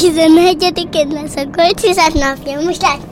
11-én lesz a kölcsizet napja, most lesz le.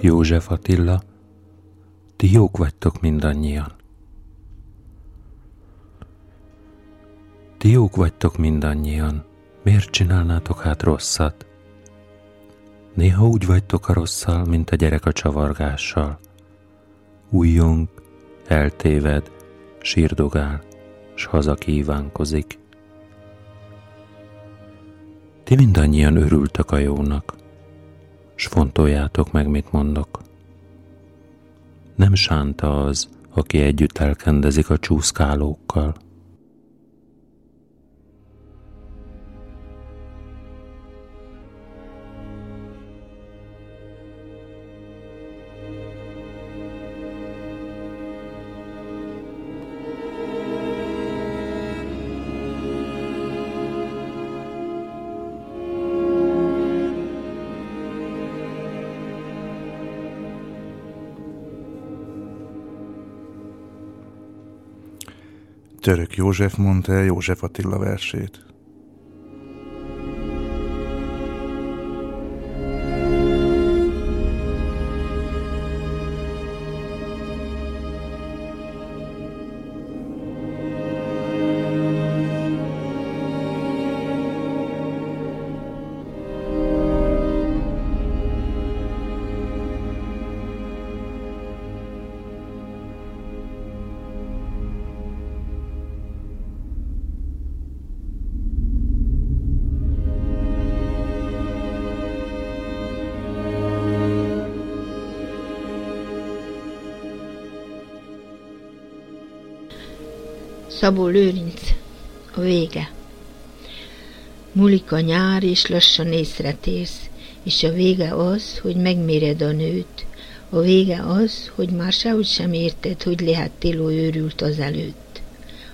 József Attila, ti jók vagytok mindannyian. Ti jók vagytok mindannyian, miért csinálnátok hát rosszat? Néha úgy vagytok a rosszal, mint a gyerek a csavargással. Újjong, eltéved, sírdogál, s haza kívánkozik. Ti mindannyian örültek a jónak, s fontoljátok meg, mit mondok. Nem sánta az, aki együtt elkendezik a csúszkálókkal. Török József mondta el József Attila versét. Szabó Lőrinc, a vége. Mulik a nyár, és lassan észretérsz, és a vége az, hogy megméred a nőt. A vége az, hogy már sehogy sem érted, hogy lehettél őrült az előtt.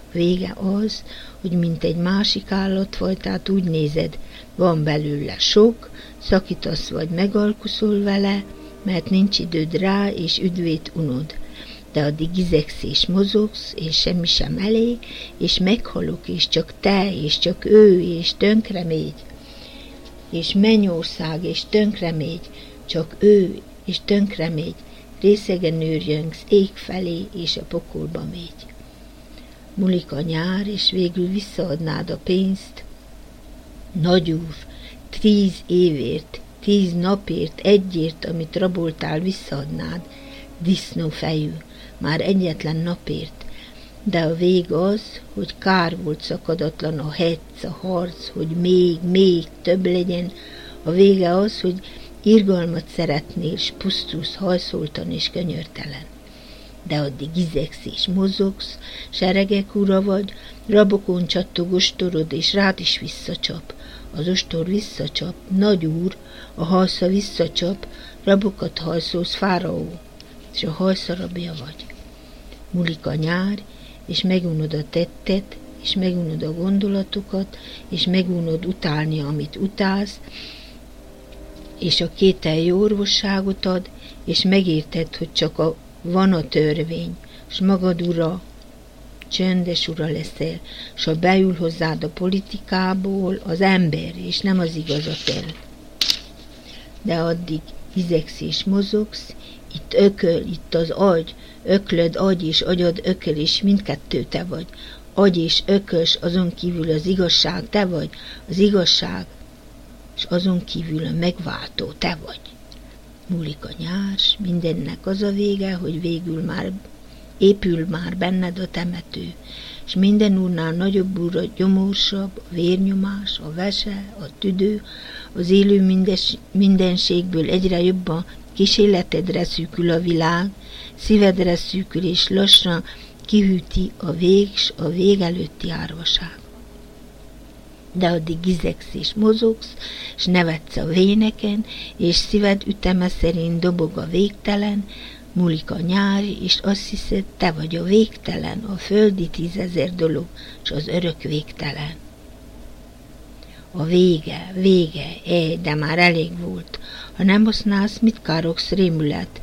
A vége az, hogy mint egy másik állatfajtát úgy nézed, van belőle sok, szakítasz vagy megalkuszol vele, mert nincs időd rá, és üdvét unod de addig izegsz és mozogsz, és semmi sem elég, és meghalok, és csak te, és csak ő, és tönkre mégy, és mennyország, és tönkre mégy, csak ő, és tönkre mégy, részegen őrjöngsz ég felé, és a pokolba mégy. Mulik a nyár, és végül visszaadnád a pénzt. Nagy úr, tíz évért, tíz napért, egyért, amit raboltál, visszaadnád, disznófejű, már egyetlen napért, de a vég az, hogy kár volt szakadatlan a hetsz, a harc, hogy még, még több legyen, a vége az, hogy irgalmat szeretnél, s pusztulsz hajszoltan és könyörtelen. De addig izegsz és mozogsz, seregek ura vagy, rabokon csattog ostorod, és rád is visszacsap. Az ostor visszacsap, nagy úr, a hajsza visszacsap, rabokat hajszolsz, fáraó, és a hajszarabja vagy múlik a nyár, és megunod a tettet, és megunod a gondolatokat, és megunod utálni, amit utálsz, és a kételj orvosságot ad, és megérted, hogy csak a, van a törvény, és magad ura, csöndes ura leszel, és ha beül hozzád a politikából az ember, és nem az igazat el. De addig izegsz és mozogsz, Itt ököl, itt az agy, öklöd agy és agyad ököl is, mindkettő te vagy. Agy és ökös, azon kívül az igazság te vagy, az igazság, és azon kívül a megváltó te vagy. Múlik a nyár, mindennek az a vége, hogy végül már épül már benned a temető, és minden úrnál nagyobb úr a gyomorsabb, a vérnyomás, a vese, a tüdő, az élő mindes, mindenségből egyre jobban kísérletedre szűkül a világ, szívedre szűkül és lassan kihűti a vég a vég előtti árvaság. De addig gizegsz és mozogsz, és nevetsz a véneken, és szíved üteme szerint dobog a végtelen, múlik a nyár, és azt hiszed, te vagy a végtelen, a földi tízezer dolog, és az örök végtelen. A vége, vége, é, de már elég volt. Ha nem használsz, mit károgsz rémület?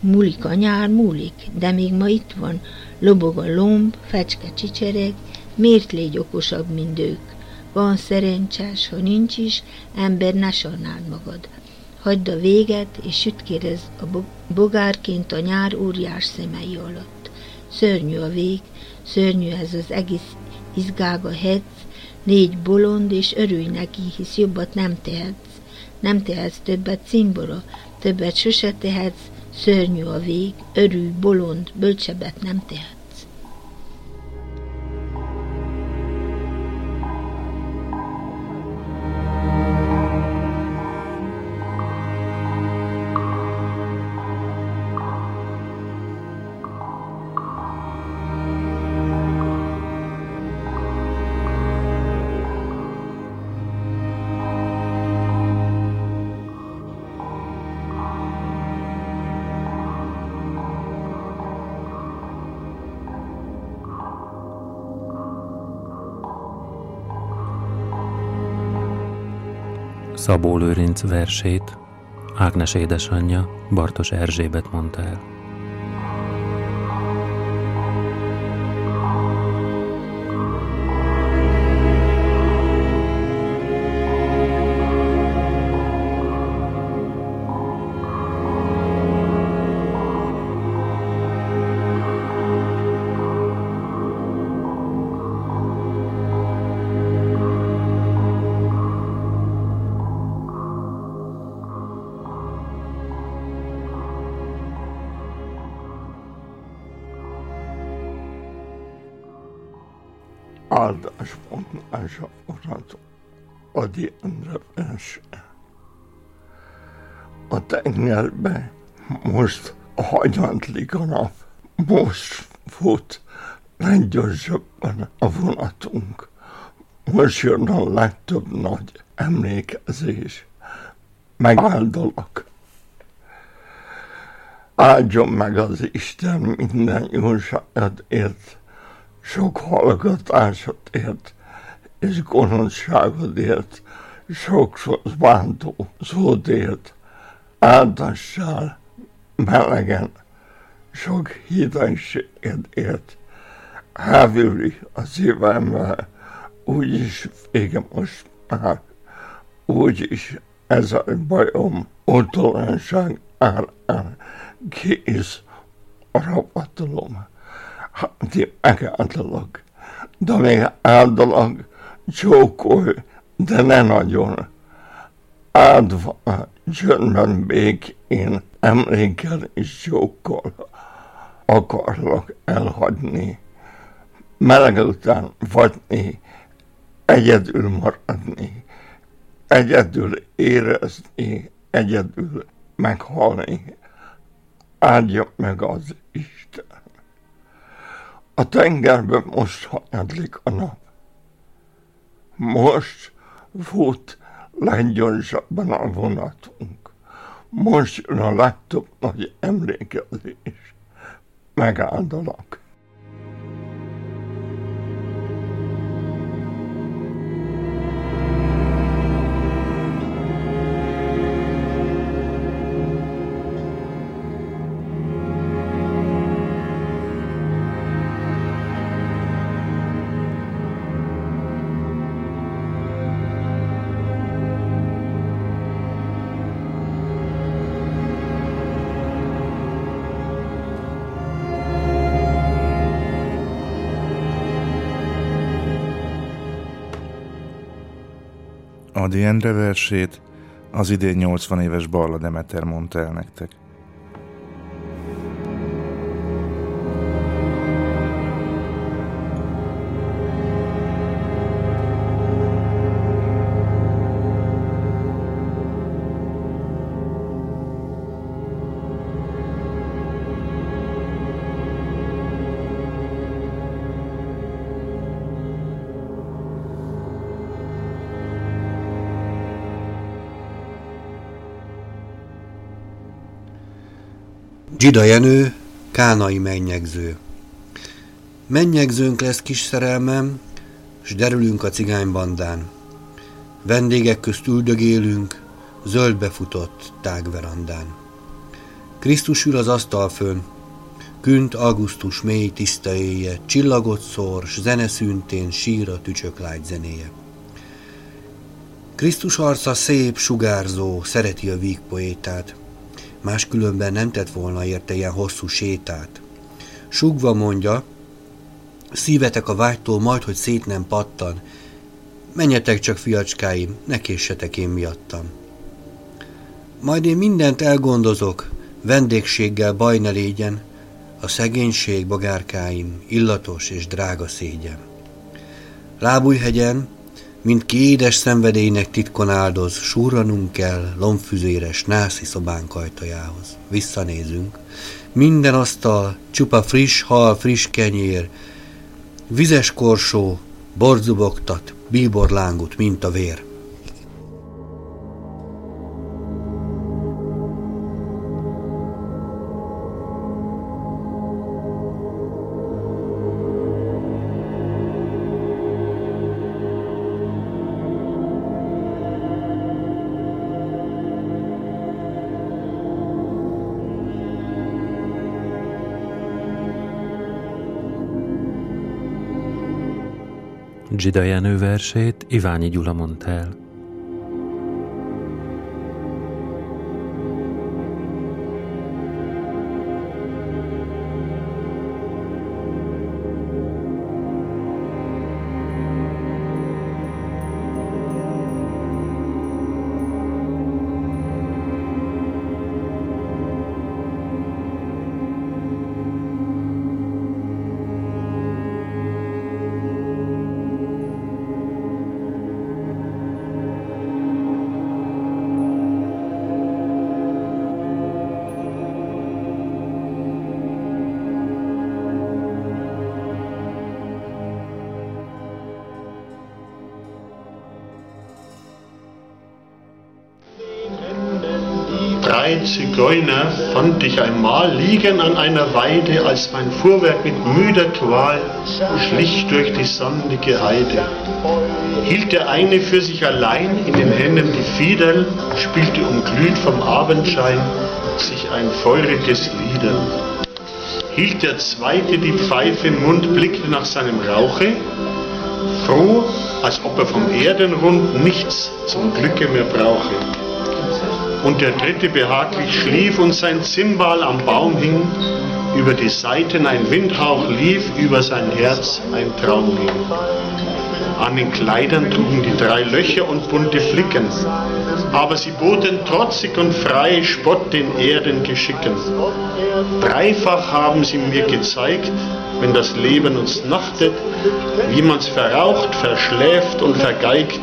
Múlik a nyár, múlik, de még ma itt van. Lobog a lomb, fecske csicsereg, miért légy okosabb, mint ők? Van szerencsés, ha nincs is, ember ne sarnáld magad. Hagyd a véget, és sütkérez a bogárként a nyár óriás szemei alatt. Szörnyű a vég, szörnyű ez az egész izgága hetsz, légy bolond, és örülj neki, hisz jobbat nem tehetsz. Nem tehetsz többet cimbora, többet sose tehetsz, szörnyű a vég, örülj, bolond, bölcsebbet nem tehetsz. Szabó Lőrinc versét Ágnes édesanyja Bartos Erzsébet mondta el. Áldásmondása urat Adi Endre verse. A tengerbe most hagyantlik a nap, most fut leggyorsabban a vonatunk. Most jön a legtöbb nagy emlékezés. Megáldalak. Áldjon meg az Isten minden jóságért, sok hallgatásot ért, és gonoszságodért, sokszor bántó szótért, áldassál melegen, sok hidegséget ért, hávüli a szívembe, úgyis vége most már, úgyis ez a bajom, otolanság áll, áll, kész a rabatalom hát megáldalak, de még áldalak, csókolj, de ne nagyon. Áldva csöndben békén, emlékel és csókol, akarlak elhagyni. Meleg után vadni, egyedül maradni, egyedül érezni, egyedül meghalni. Áldja meg az Isten. A tengerben most hanyadlik a nap. Most fut leggyorsabban a vonatunk. Most jön a legtöbb nagy emlékezés. Megáldalak. Adi Endre versét az idén 80 éves Barla Demeter mondta el nektek. Gida Jenő, Kánai mennyegző. Mennyegzőnk lesz kis szerelmem, s derülünk a cigánybandán. Vendégek közt üldögélünk, zöldbe futott tágverandán. Krisztus ül az asztal fönn, künt augusztus mély tiszta éje, csillagot szór, s szüntén sír a tücsök lágy zenéje. Krisztus arca szép, sugárzó, szereti a víg poétát, máskülönben nem tett volna érte ilyen hosszú sétát. Sugva mondja, szívetek a vágytól majd, hogy szét nem pattan, menjetek csak fiacskáim, ne késsetek én miattam. Majd én mindent elgondozok, vendégséggel baj ne légyen, a szegénység bogárkáim, illatos és drága szégyen. Lábújhegyen mint ki édes szenvedélynek titkon áldoz, súranunk kell lombfüzéres nászi szobánk ajtajához. Visszanézünk. Minden asztal, csupa friss hal, friss kenyér, vizes korsó, borzubogtat, bíborlángut, mint a vér. Gida Jenő versét Iványi Gyula mondta el. Fand ich einmal liegen an einer Weide, als mein Fuhrwerk mit müder Qual schlich durch die sandige Heide. Hielt der eine für sich allein in den Händen die Fiedel, spielte umglüht vom Abendschein sich ein feuriges Lieder. Hielt der zweite die Pfeife im Mund, blickte nach seinem Rauche, froh, als ob er vom Erdenrund nichts zum Glücke mehr brauche und der dritte behaglich schlief und sein Zimbal am Baum hing, über die Seiten ein Windhauch lief, über sein Herz ein Traum ging. An den Kleidern trugen die drei Löcher und bunte Flicken, aber sie boten trotzig und frei Spott den Erdengeschicken. Dreifach haben sie mir gezeigt, wenn das Leben uns nachtet, wie man's verraucht, verschläft und vergeigt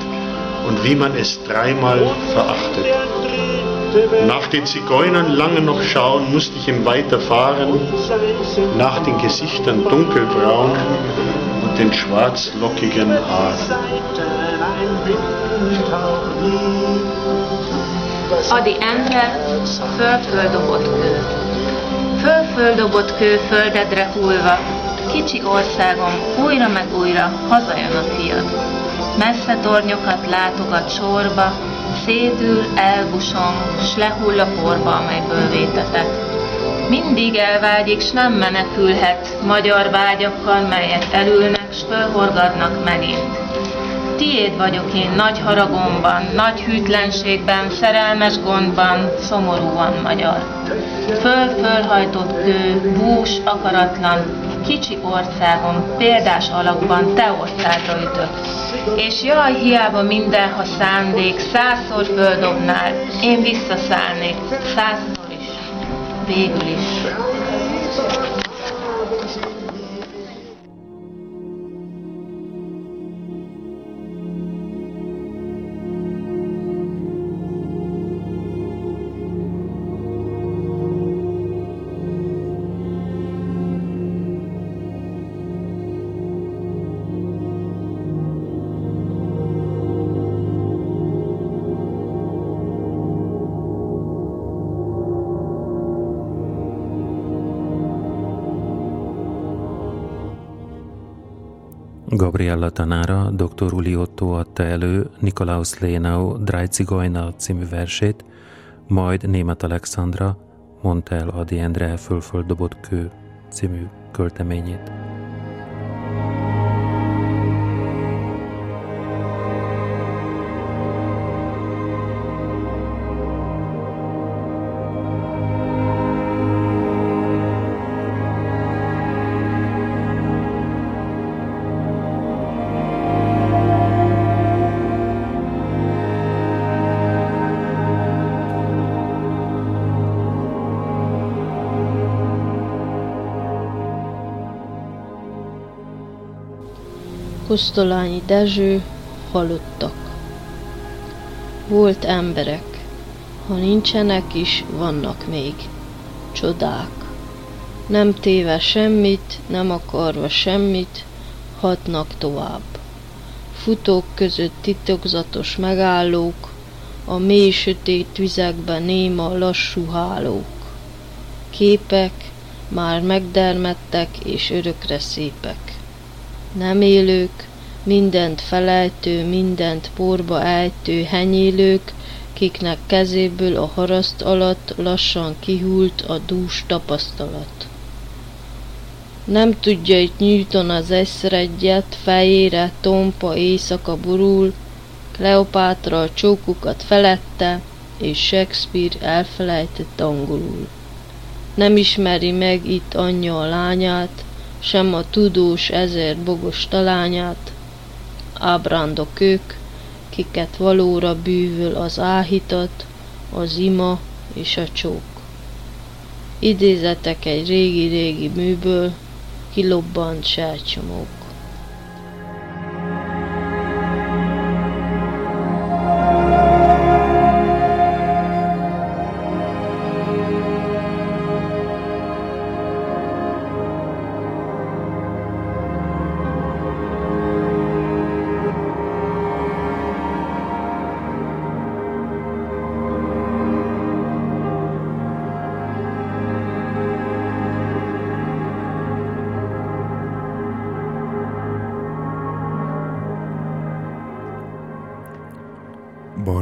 und wie man es dreimal verachtet. Nach den Zigeunern lange noch schauen, musste ich ihm weiterfahren, nach den Gesichtern dunkelbraun und den schwarzlockigen Haaren. Adi Endre, föld-földobott kő. Föl-földobott kő földedre hullva, kicsi országom újra meg újra hazajön a fiad. Messze tornyokat látogat sorba, szédül, elbusong, s lehull a porba, amelyből vétetek. Mindig elvágyik, s nem menekülhet, magyar vágyakkal, melyek elülnek, s fölhorgadnak megint. Tiéd vagyok én nagy haragomban, nagy hűtlenségben, szerelmes gondban, szomorúan magyar. Föl-fölhajtott kő, bús, akaratlan, kicsi országom példás alakban te országra ütök. És jaj, hiába minden, ha szándék, százszor földobnál, én visszaszállnék, százszor is, végül is. Gabriella tanára, dr. Uli Otto adta elő Nikolaus Lénau Drájcigajna című versét, majd német Alexandra mondta el Adi Endre fölföldobott kő című költeményét. Kosztolányi Dezső, halottak. Volt emberek, ha nincsenek is, vannak még. Csodák. Nem téve semmit, nem akarva semmit, hatnak tovább. Futók között titokzatos megállók, a mély sötét vizekben néma lassú hálók. Képek már megdermedtek és örökre szépek nem élők, mindent felejtő, mindent porba ejtő henyélők, kiknek kezéből a haraszt alatt lassan kihult a dús tapasztalat. Nem tudja itt Newton az egyet, fejére tompa éjszaka burul, Kleopátra a csókukat felette, és Shakespeare elfelejtett angolul. Nem ismeri meg itt anyja a lányát, sem a tudós ezer bogos talányát, ábrándok ők, kiket valóra bűvöl az áhítat, az ima és a csók. Idézetek egy régi-régi műből, kilobbant sercsomók.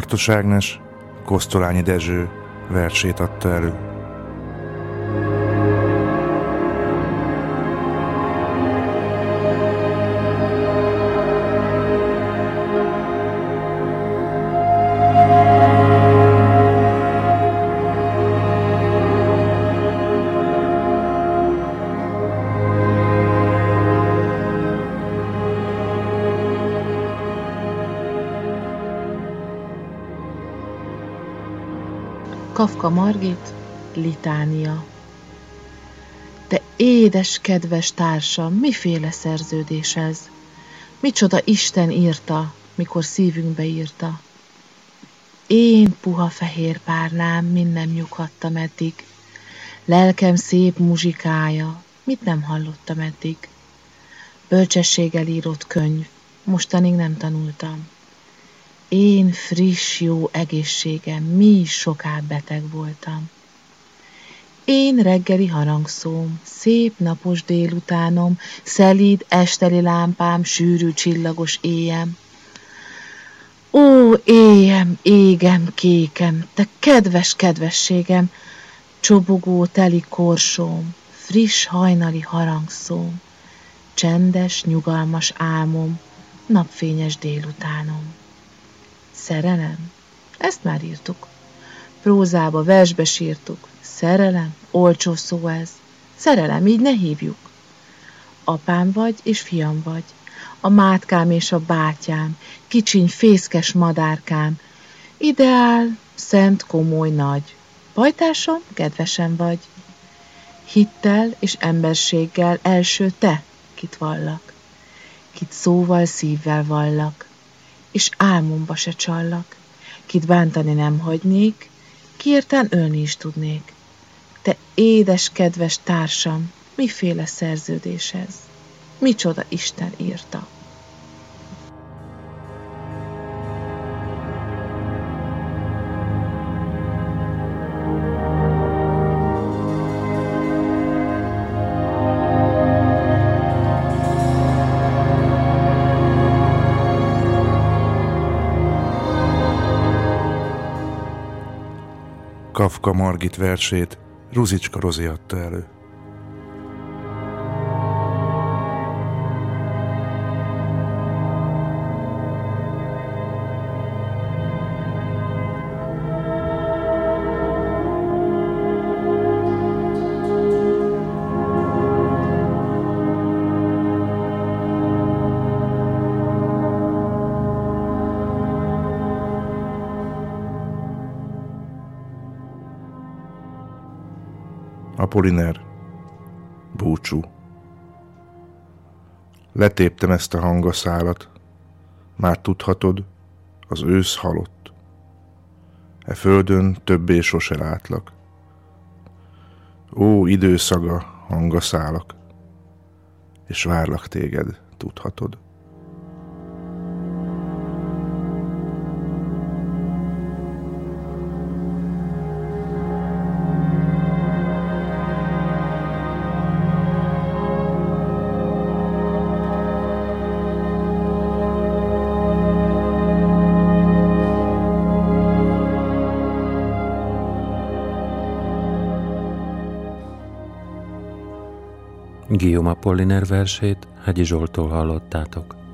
Bartos Ágnes Kosztolányi Dezső versét adta elő. Litánia De édes, kedves társam, miféle szerződés ez? Micsoda Isten írta, mikor szívünkbe írta? Én puha fehér párnám, mind nem nyughattam eddig. Lelkem szép muzsikája, mit nem hallottam eddig? Bölcsességgel írott könyv, mostanig nem tanultam. Én friss, jó egészségem, mi is soká beteg voltam. Én reggeli harangszóm, szép napos délutánom, szelíd esteli lámpám, sűrű csillagos éjem. Ó, éjem, égem, kékem, te kedves kedvességem, csobogó teli korsóm, friss hajnali harangszóm, csendes, nyugalmas álmom, napfényes délutánom. Szerelem? Ezt már írtuk. Prózába, versbe sírtuk. Szerelem? Olcsó szó ez. Szerelem, így ne hívjuk. apám vagy és fiam vagy, a mátkám és a bátyám, kicsiny fészkes madárkám, ideál, szent, komoly, nagy, pajtásom, kedvesen vagy. Hittel és emberséggel első te, kit vallak, kit szóval, szívvel vallak, és álmomba se csallak, kit bántani nem hagynék, kiérten ölni is tudnék. Te édes, kedves társam, miféle szerződés ez? Micsoda Isten írta? Kafka Margit versét Ruzicska Rozi adta elő. Apoliner. Búcsú. Letéptem ezt a hangaszálat, már tudhatod, az ősz halott. E földön többé sose látlak. Ó, időszaga, hangaszálak, és várlak téged, tudhatod. Guillaume Apolliner versét Hegyi Zsoltól hallottátok.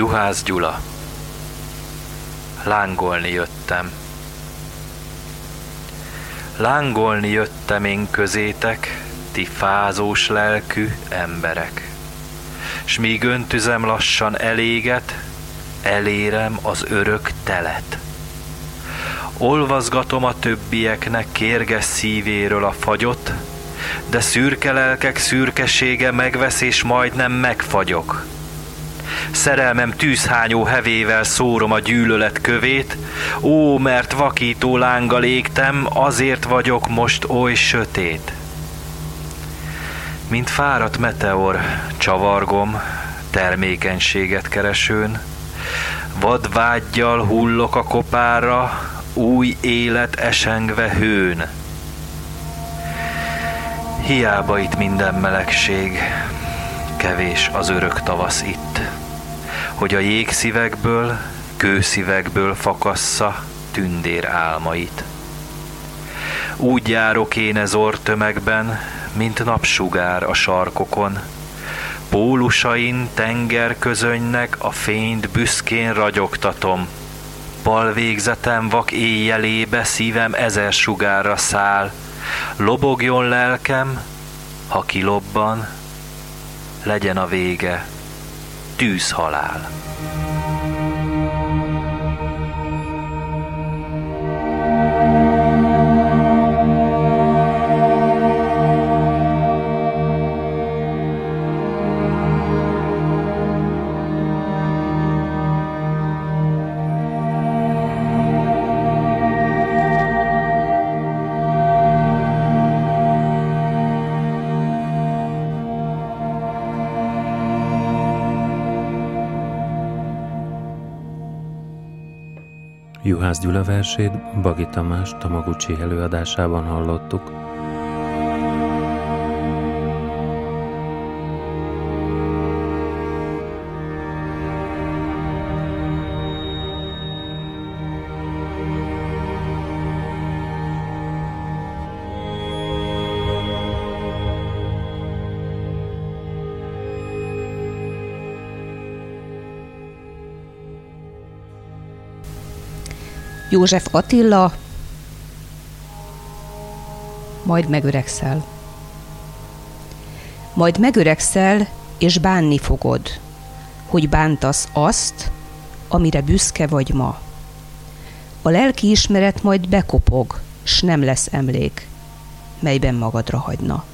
Juhász Gyula Lángolni jöttem. Lángolni jöttem én közétek, ti fázós lelkű emberek. S míg öntüzem lassan eléget, elérem az örök telet. Olvazgatom a többieknek kérges szívéről a fagyot, de szürke lelkek szürkesége megvesz és majdnem megfagyok szerelmem tűzhányó hevével szórom a gyűlölet kövét, ó, mert vakító lángal égtem, azért vagyok most oly sötét. Mint fáradt meteor, csavargom, termékenységet keresőn, vad vágyjal hullok a kopára, új élet esengve hőn. Hiába itt minden melegség, kevés az örök tavasz itt hogy a jégszívekből, kőszívekből fakassza tündér álmait. Úgy járok én ez ortömegben, mint napsugár a sarkokon, Pólusain tenger közönynek a fényt büszkén ragyogtatom. Bal végzetem vak éjjelébe szívem ezer sugárra száll, Lobogjon lelkem, ha kilobban, legyen a vége tűzhalál. Juhász Gyula versét Bagi Tamás Tamaguchi előadásában hallottuk. József Attila, majd megöregszel. Majd megöregszel, és bánni fogod, hogy bántasz azt, amire büszke vagy ma. A lelki ismeret majd bekopog, s nem lesz emlék, melyben magadra hagyna.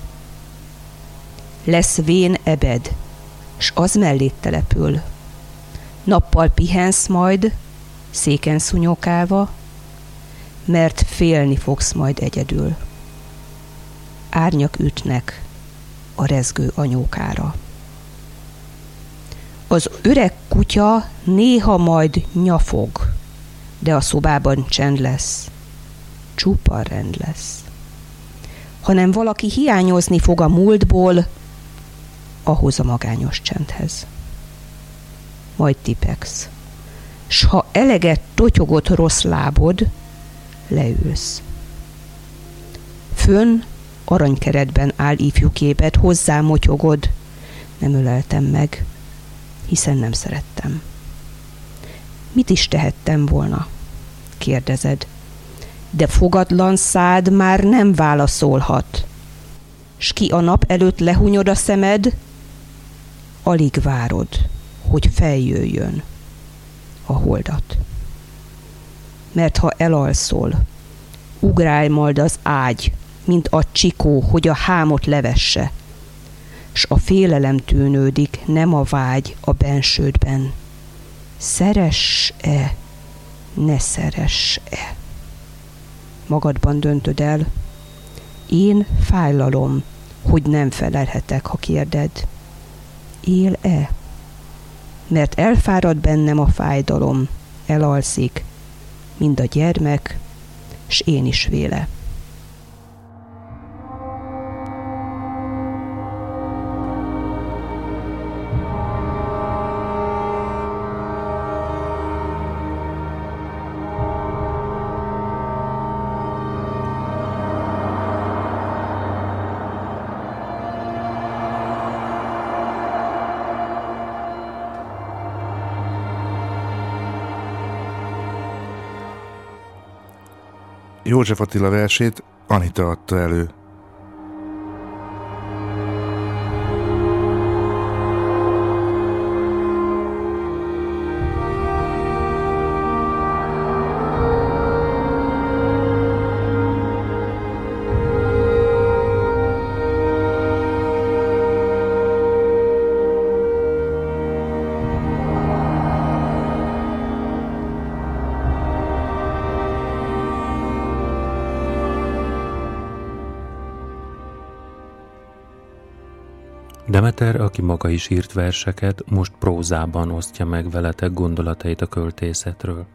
Lesz vén ebed, s az mellét települ. Nappal pihensz majd, széken szunyokálva, mert félni fogsz majd egyedül. Árnyak ütnek a rezgő anyókára. Az öreg kutya néha majd nyafog, de a szobában csend lesz. Csupa rend lesz. Hanem valaki hiányozni fog a múltból, ahhoz a magányos csendhez. Majd tipegsz. S ha eleget totyogott rossz lábod, leülsz. Fönn aranykeretben áll ifjú képed, hozzá motyogod. Nem öleltem meg, hiszen nem szerettem. Mit is tehettem volna? kérdezed. De fogadlan szád már nem válaszolhat. S ki a nap előtt lehunyod a szemed, alig várod, hogy feljöjjön a holdat. Mert ha elalszol, ugrálj majd az ágy, mint a csikó, hogy a hámot levesse, s a félelem tűnődik, nem a vágy a bensődben. Szeres-e, ne szeres-e? Magadban döntöd el. Én fájlalom, hogy nem felelhetek, ha kérded. Él-e? Mert elfárad bennem a fájdalom, elalszik, mind a gyermek, s én is véle. József Attila versét Anita adta elő. Demeter, aki maga is írt verseket, most prózában osztja meg veletek gondolatait a költészetről.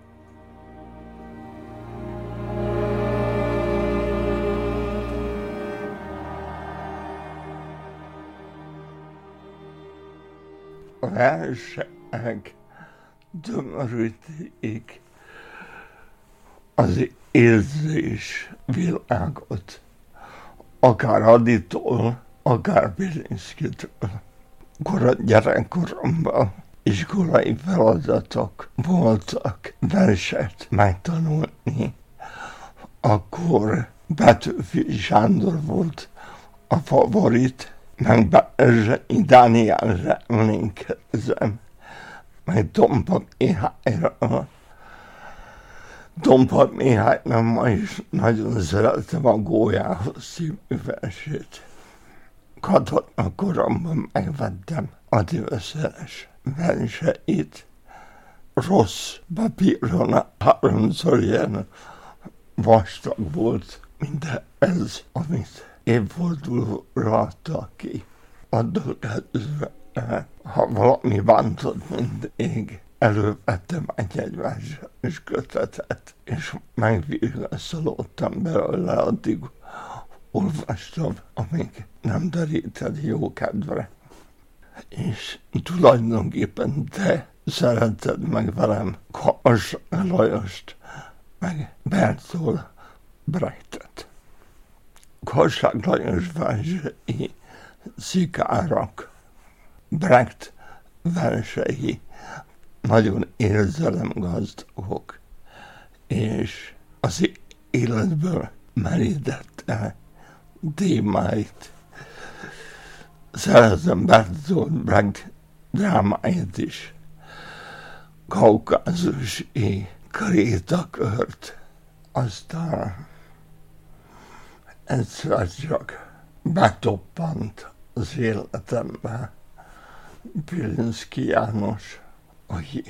Versek tömörítik az érzés világot, akár Aditól, akár Bilinszkitől. Kora gyerekkoromban iskolai feladatok voltak verset megtanulni. Akkor Betőfi Sándor volt a favorit, meg Bezsei Dánielre emlékezem, meg Tompa Mihályra. Tompa Mihály, nem ma is nagyon szeretem a Gólyához szívű versét katona koromban megvettem a divaszeres verseit. Rossz papíron háromszor ilyen vastag volt, mint ez, amit évfordulóra adtak ki. Attól kezdve, ha valami bántott mindig, elővettem egy és kötetet, és megvigaszolódtam belőle addig, olvastam, amíg nem deríted jó kedvre. És tulajdonképpen te szereted meg velem Kars Lajost, meg Bertolt Brechtet. Kassák Lajos versei szikárak, Brecht versei nagyon érzelemgazdagok, és az életből merítette témáit. Szerezem Bertolt Brecht drámáit is. Kaukázusi krétakört. Aztán egyszer csak betoppant az életembe Pilinszki János, aki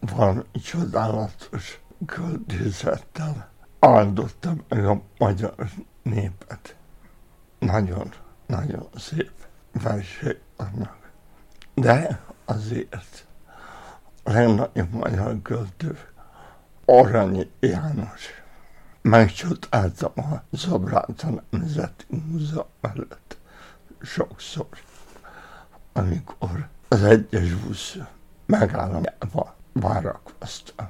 valami csodálatos költészettel áldotta meg a magyar népet. Nagyon, nagyon szép versek vannak. De azért a legnagyobb magyar költő Arany János. Megcsodáltam a Zabráta Nemzeti Múzeum előtt sokszor, amikor az egyes busz megállomjában várakoztam.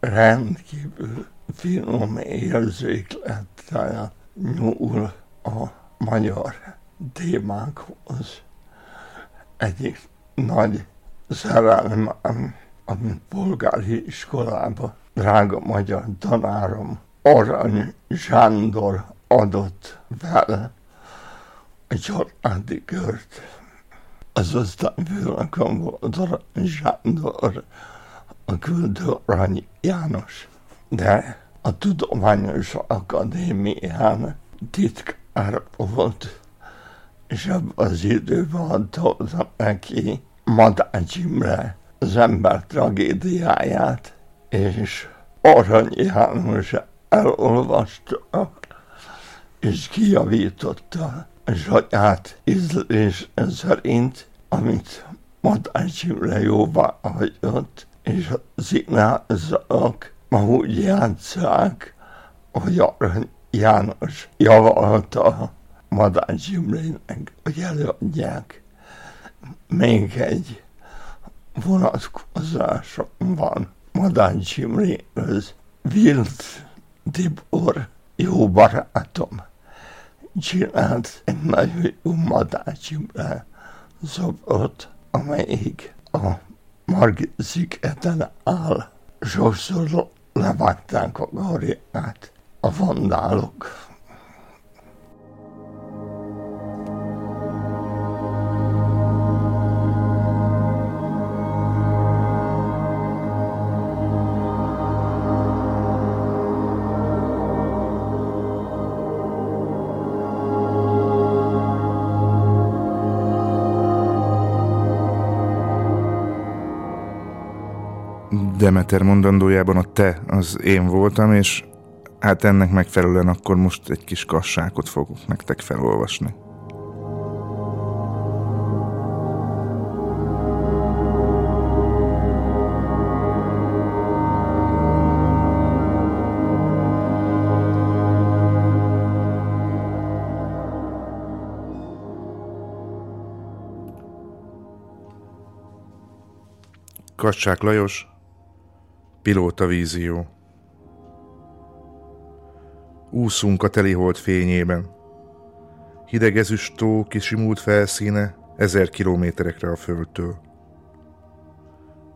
Rendkívül finom érzéklettel nyúl a magyar témákhoz. Egyik nagy szerelmem, amit polgári iskolában drága magyar tanárom Arany Sándor adott vele egy családi kört. Az osztályfőnököm volt Arany Sándor, a küldő Arany János. De a Tudományos Akadémián titkár volt, és ebben az időben adta neki Madács Imre az ember tragédiáját, és Arany János elolvasta, és kijavította a saját ízlés szerint, amit Madács Imre jóvá hagyott, és a színházak ma úgy játszák, hogy Arany János javalta Madács Imrének, hogy előadják. Még egy vonatkozásom van Madács Imréhöz. Vilt Tibor, jó barátom, csinált egy nagyon jó Madács Imre szobrot, amelyik a Margit szigeten áll. Sokszor levágták a garját a vandálok. Demeter mondandójában a te az én voltam, és hát ennek megfelelően akkor most egy kis kassákot fogok nektek felolvasni. Kassák Lajos, Pilóta vízió. Úszunk a telihold fényében. Hideg ezüst tó kisimult felszíne ezer kilométerekre a földtől.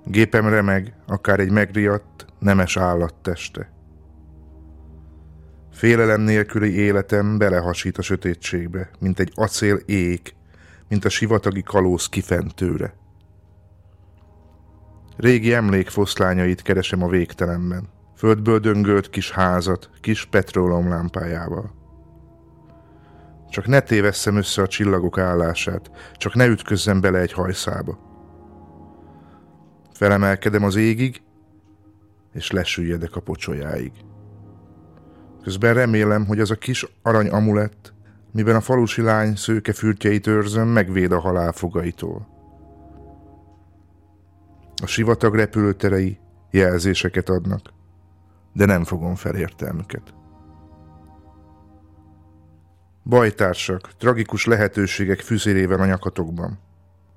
Gépem remeg, akár egy megriadt, nemes állat teste. Félelem nélküli életem belehasít a sötétségbe, mint egy acél ék, mint a sivatagi kalóz kifentőre. Régi emlék foszlányait keresem a végtelenben. Földből döngölt kis házat, kis petróleumlámpájával. Csak ne tévesszem össze a csillagok állását, csak ne ütközzem bele egy hajszába. Felemelkedem az égig, és lesüljedek a pocsolyáig. Közben remélem, hogy az a kis arany amulett, miben a falusi lány szőke fürtjeit őrzöm, megvéd a halál fogaitól. A sivatag repülőterei jelzéseket adnak, de nem fogom felértelmüket. Bajtársak, tragikus lehetőségek fűzérével a nyakatokban.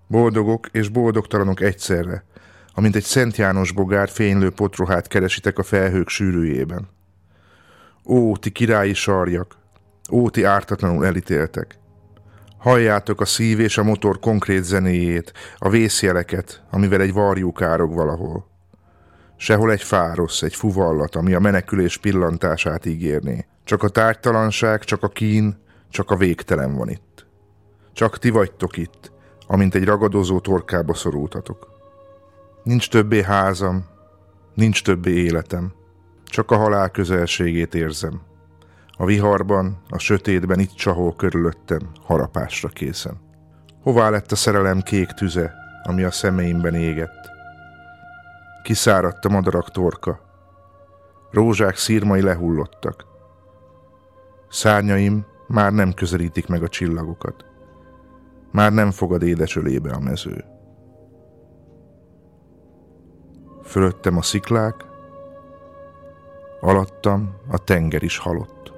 Boldogok és boldogtalanok egyszerre, amint egy Szent János bogár fénylő potrohát keresitek a felhők sűrűjében. Ó, ti királyi sarjak! Ó, ti ártatlanul elítéltek! Halljátok a szív és a motor konkrét zenéjét, a vészjeleket, amivel egy varjú károg valahol. Sehol egy fárosz, egy fuvallat, ami a menekülés pillantását ígérné. Csak a tártalanság, csak a kín, csak a végtelen van itt. Csak ti vagytok itt, amint egy ragadozó torkába szorultatok. Nincs többé házam, nincs többé életem, csak a halál közelségét érzem. A viharban, a sötétben itt csahol körülöttem, harapásra készen. Hová lett a szerelem kék tüze, ami a szemeimben égett? Kiszáradt a madarak torka. Rózsák szírmai lehullottak. Szárnyaim már nem közelítik meg a csillagokat. Már nem fogad édesölébe a mező. Fölöttem a sziklák, alattam a tenger is halott.